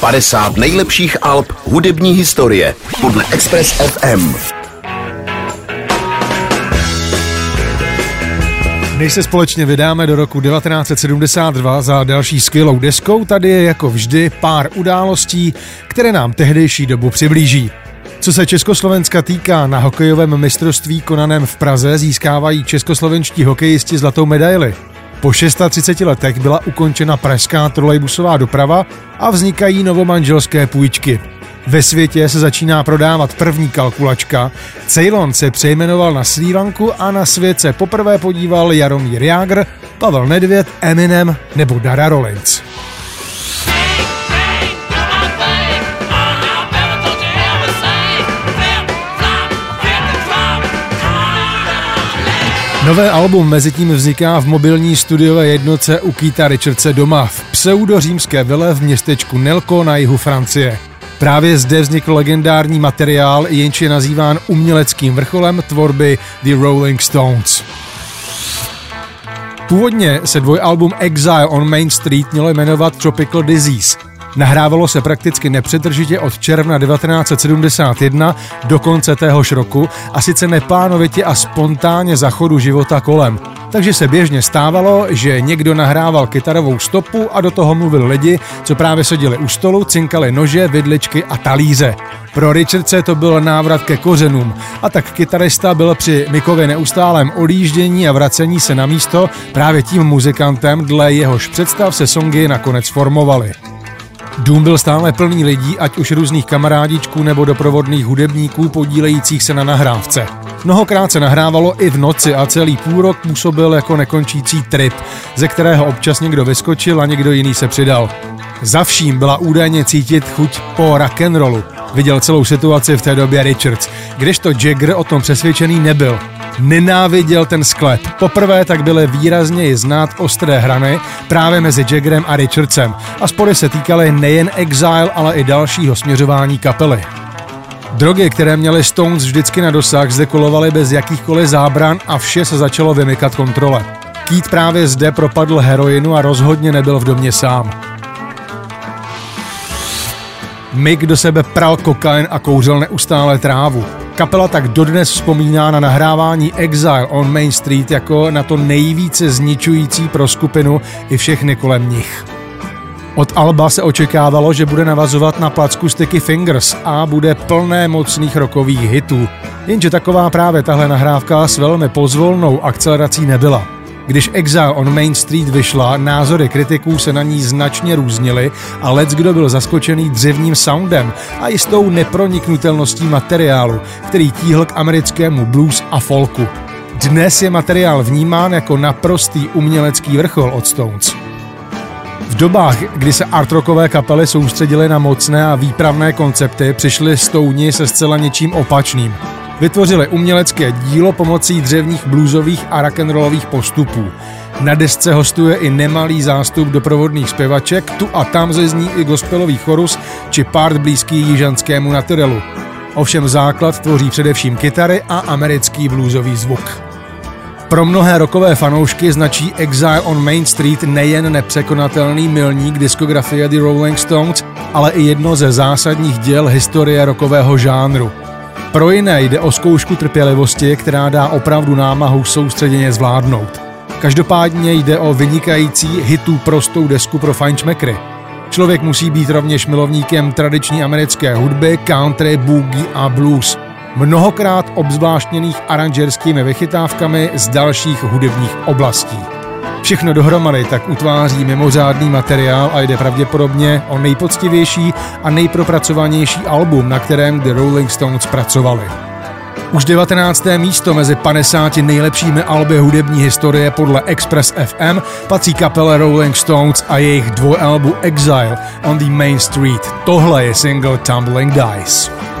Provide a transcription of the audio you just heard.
50 nejlepších alb hudební historie podle Express FM. Než se společně vydáme do roku 1972 za další skvělou deskou, tady je jako vždy pár událostí, které nám tehdejší dobu přiblíží. Co se Československa týká, na hokejovém mistrovství konaném v Praze získávají českoslovenští hokejisti zlatou medaili. Po 630 letech byla ukončena pražská trolejbusová doprava a vznikají novomanželské půjčky. Ve světě se začíná prodávat první kalkulačka, Ceylon se přejmenoval na Sri Lanku a na svět se poprvé podíval Jaromír Jágr, Pavel Nedvěd, Eminem nebo Dara Rollins. Nové album mezi tím vzniká v mobilní studiové jednoce u Keita Richardse doma v pseudo-římské vile v městečku Nelko na jihu Francie. Právě zde vznikl legendární materiál, jenž je nazýván uměleckým vrcholem tvorby The Rolling Stones. Původně se dvojalbum Exile on Main Street mělo jmenovat Tropical Disease. Nahrávalo se prakticky nepřetržitě od června 1971 do konce téhož roku a sice neplánovitě a spontánně za chodu života kolem. Takže se běžně stávalo, že někdo nahrával kytarovou stopu a do toho mluvil lidi, co právě seděli u stolu, cinkali nože, vidličky a talíře. Pro Richardse to byl návrat ke kořenům a tak kytarista byl při Mikově neustálém odjíždění a vracení se na místo právě tím muzikantem, dle jehož představ se songy nakonec formovaly. Dům byl stále plný lidí, ať už různých kamarádičků nebo doprovodných hudebníků podílejících se na nahrávce. Mnohokrát se nahrávalo i v noci a celý půl rok působil jako nekončící trip, ze kterého občas někdo vyskočil a někdo jiný se přidal. Za vším byla údajně cítit chuť po rock'n'rollu. Viděl celou situaci v té době Richards, kdežto Jagger o tom přesvědčený nebyl nenáviděl ten sklep. Poprvé tak byly výrazně znát ostré hrany právě mezi Jaggerem a Richardsem a spory se týkaly nejen Exile, ale i dalšího směřování kapely. Drogy, které měly Stones vždycky na dosah, zde kolovaly bez jakýchkoliv zábran a vše se začalo vymykat kontrole. Keith právě zde propadl heroinu a rozhodně nebyl v domě sám. Mick do sebe pral kokain a kouřil neustále trávu. Kapela tak dodnes vzpomíná na nahrávání Exile on Main Street jako na to nejvíce zničující pro skupinu i všechny kolem nich. Od Alba se očekávalo, že bude navazovat na placku Sticky Fingers a bude plné mocných rokových hitů. Jenže taková právě tahle nahrávka s velmi pozvolnou akcelerací nebyla. Když Exile on Main Street vyšla, názory kritiků se na ní značně různily a lec kdo byl zaskočený dřevním soundem a jistou neproniknutelností materiálu, který tíhl k americkému blues a folku. Dnes je materiál vnímán jako naprostý umělecký vrchol od Stones. V dobách, kdy se artrockové kapely soustředily na mocné a výpravné koncepty, přišly Stouni se zcela něčím opačným. Vytvořili umělecké dílo pomocí dřevních bluesových a rock'n'rollových postupů. Na desce hostuje i nemalý zástup doprovodných zpěvaček, tu a tam zezní i gospelový chorus či part blízký jižanskému naturelu. Ovšem základ tvoří především kytary a americký bluesový zvuk. Pro mnohé rokové fanoušky značí Exile on Main Street nejen nepřekonatelný milník diskografie The Rolling Stones, ale i jedno ze zásadních děl historie rokového žánru – pro jiné jde o zkoušku trpělivosti, která dá opravdu námahu soustředěně zvládnout. Každopádně jde o vynikající hitu prostou desku pro fajnšmekry. Člověk musí být rovněž milovníkem tradiční americké hudby, country, boogie a blues. Mnohokrát obzvláštněných aranžerskými vychytávkami z dalších hudebních oblastí. Všechno dohromady tak utváří mimořádný materiál a jde pravděpodobně o nejpoctivější a nejpropracovanější album, na kterém The Rolling Stones pracovali. Už 19. místo mezi 50 nejlepšími alby hudební historie podle Express FM patří kapele Rolling Stones a jejich dvojalbu Exile on the Main Street. Tohle je single Tumbling Dice.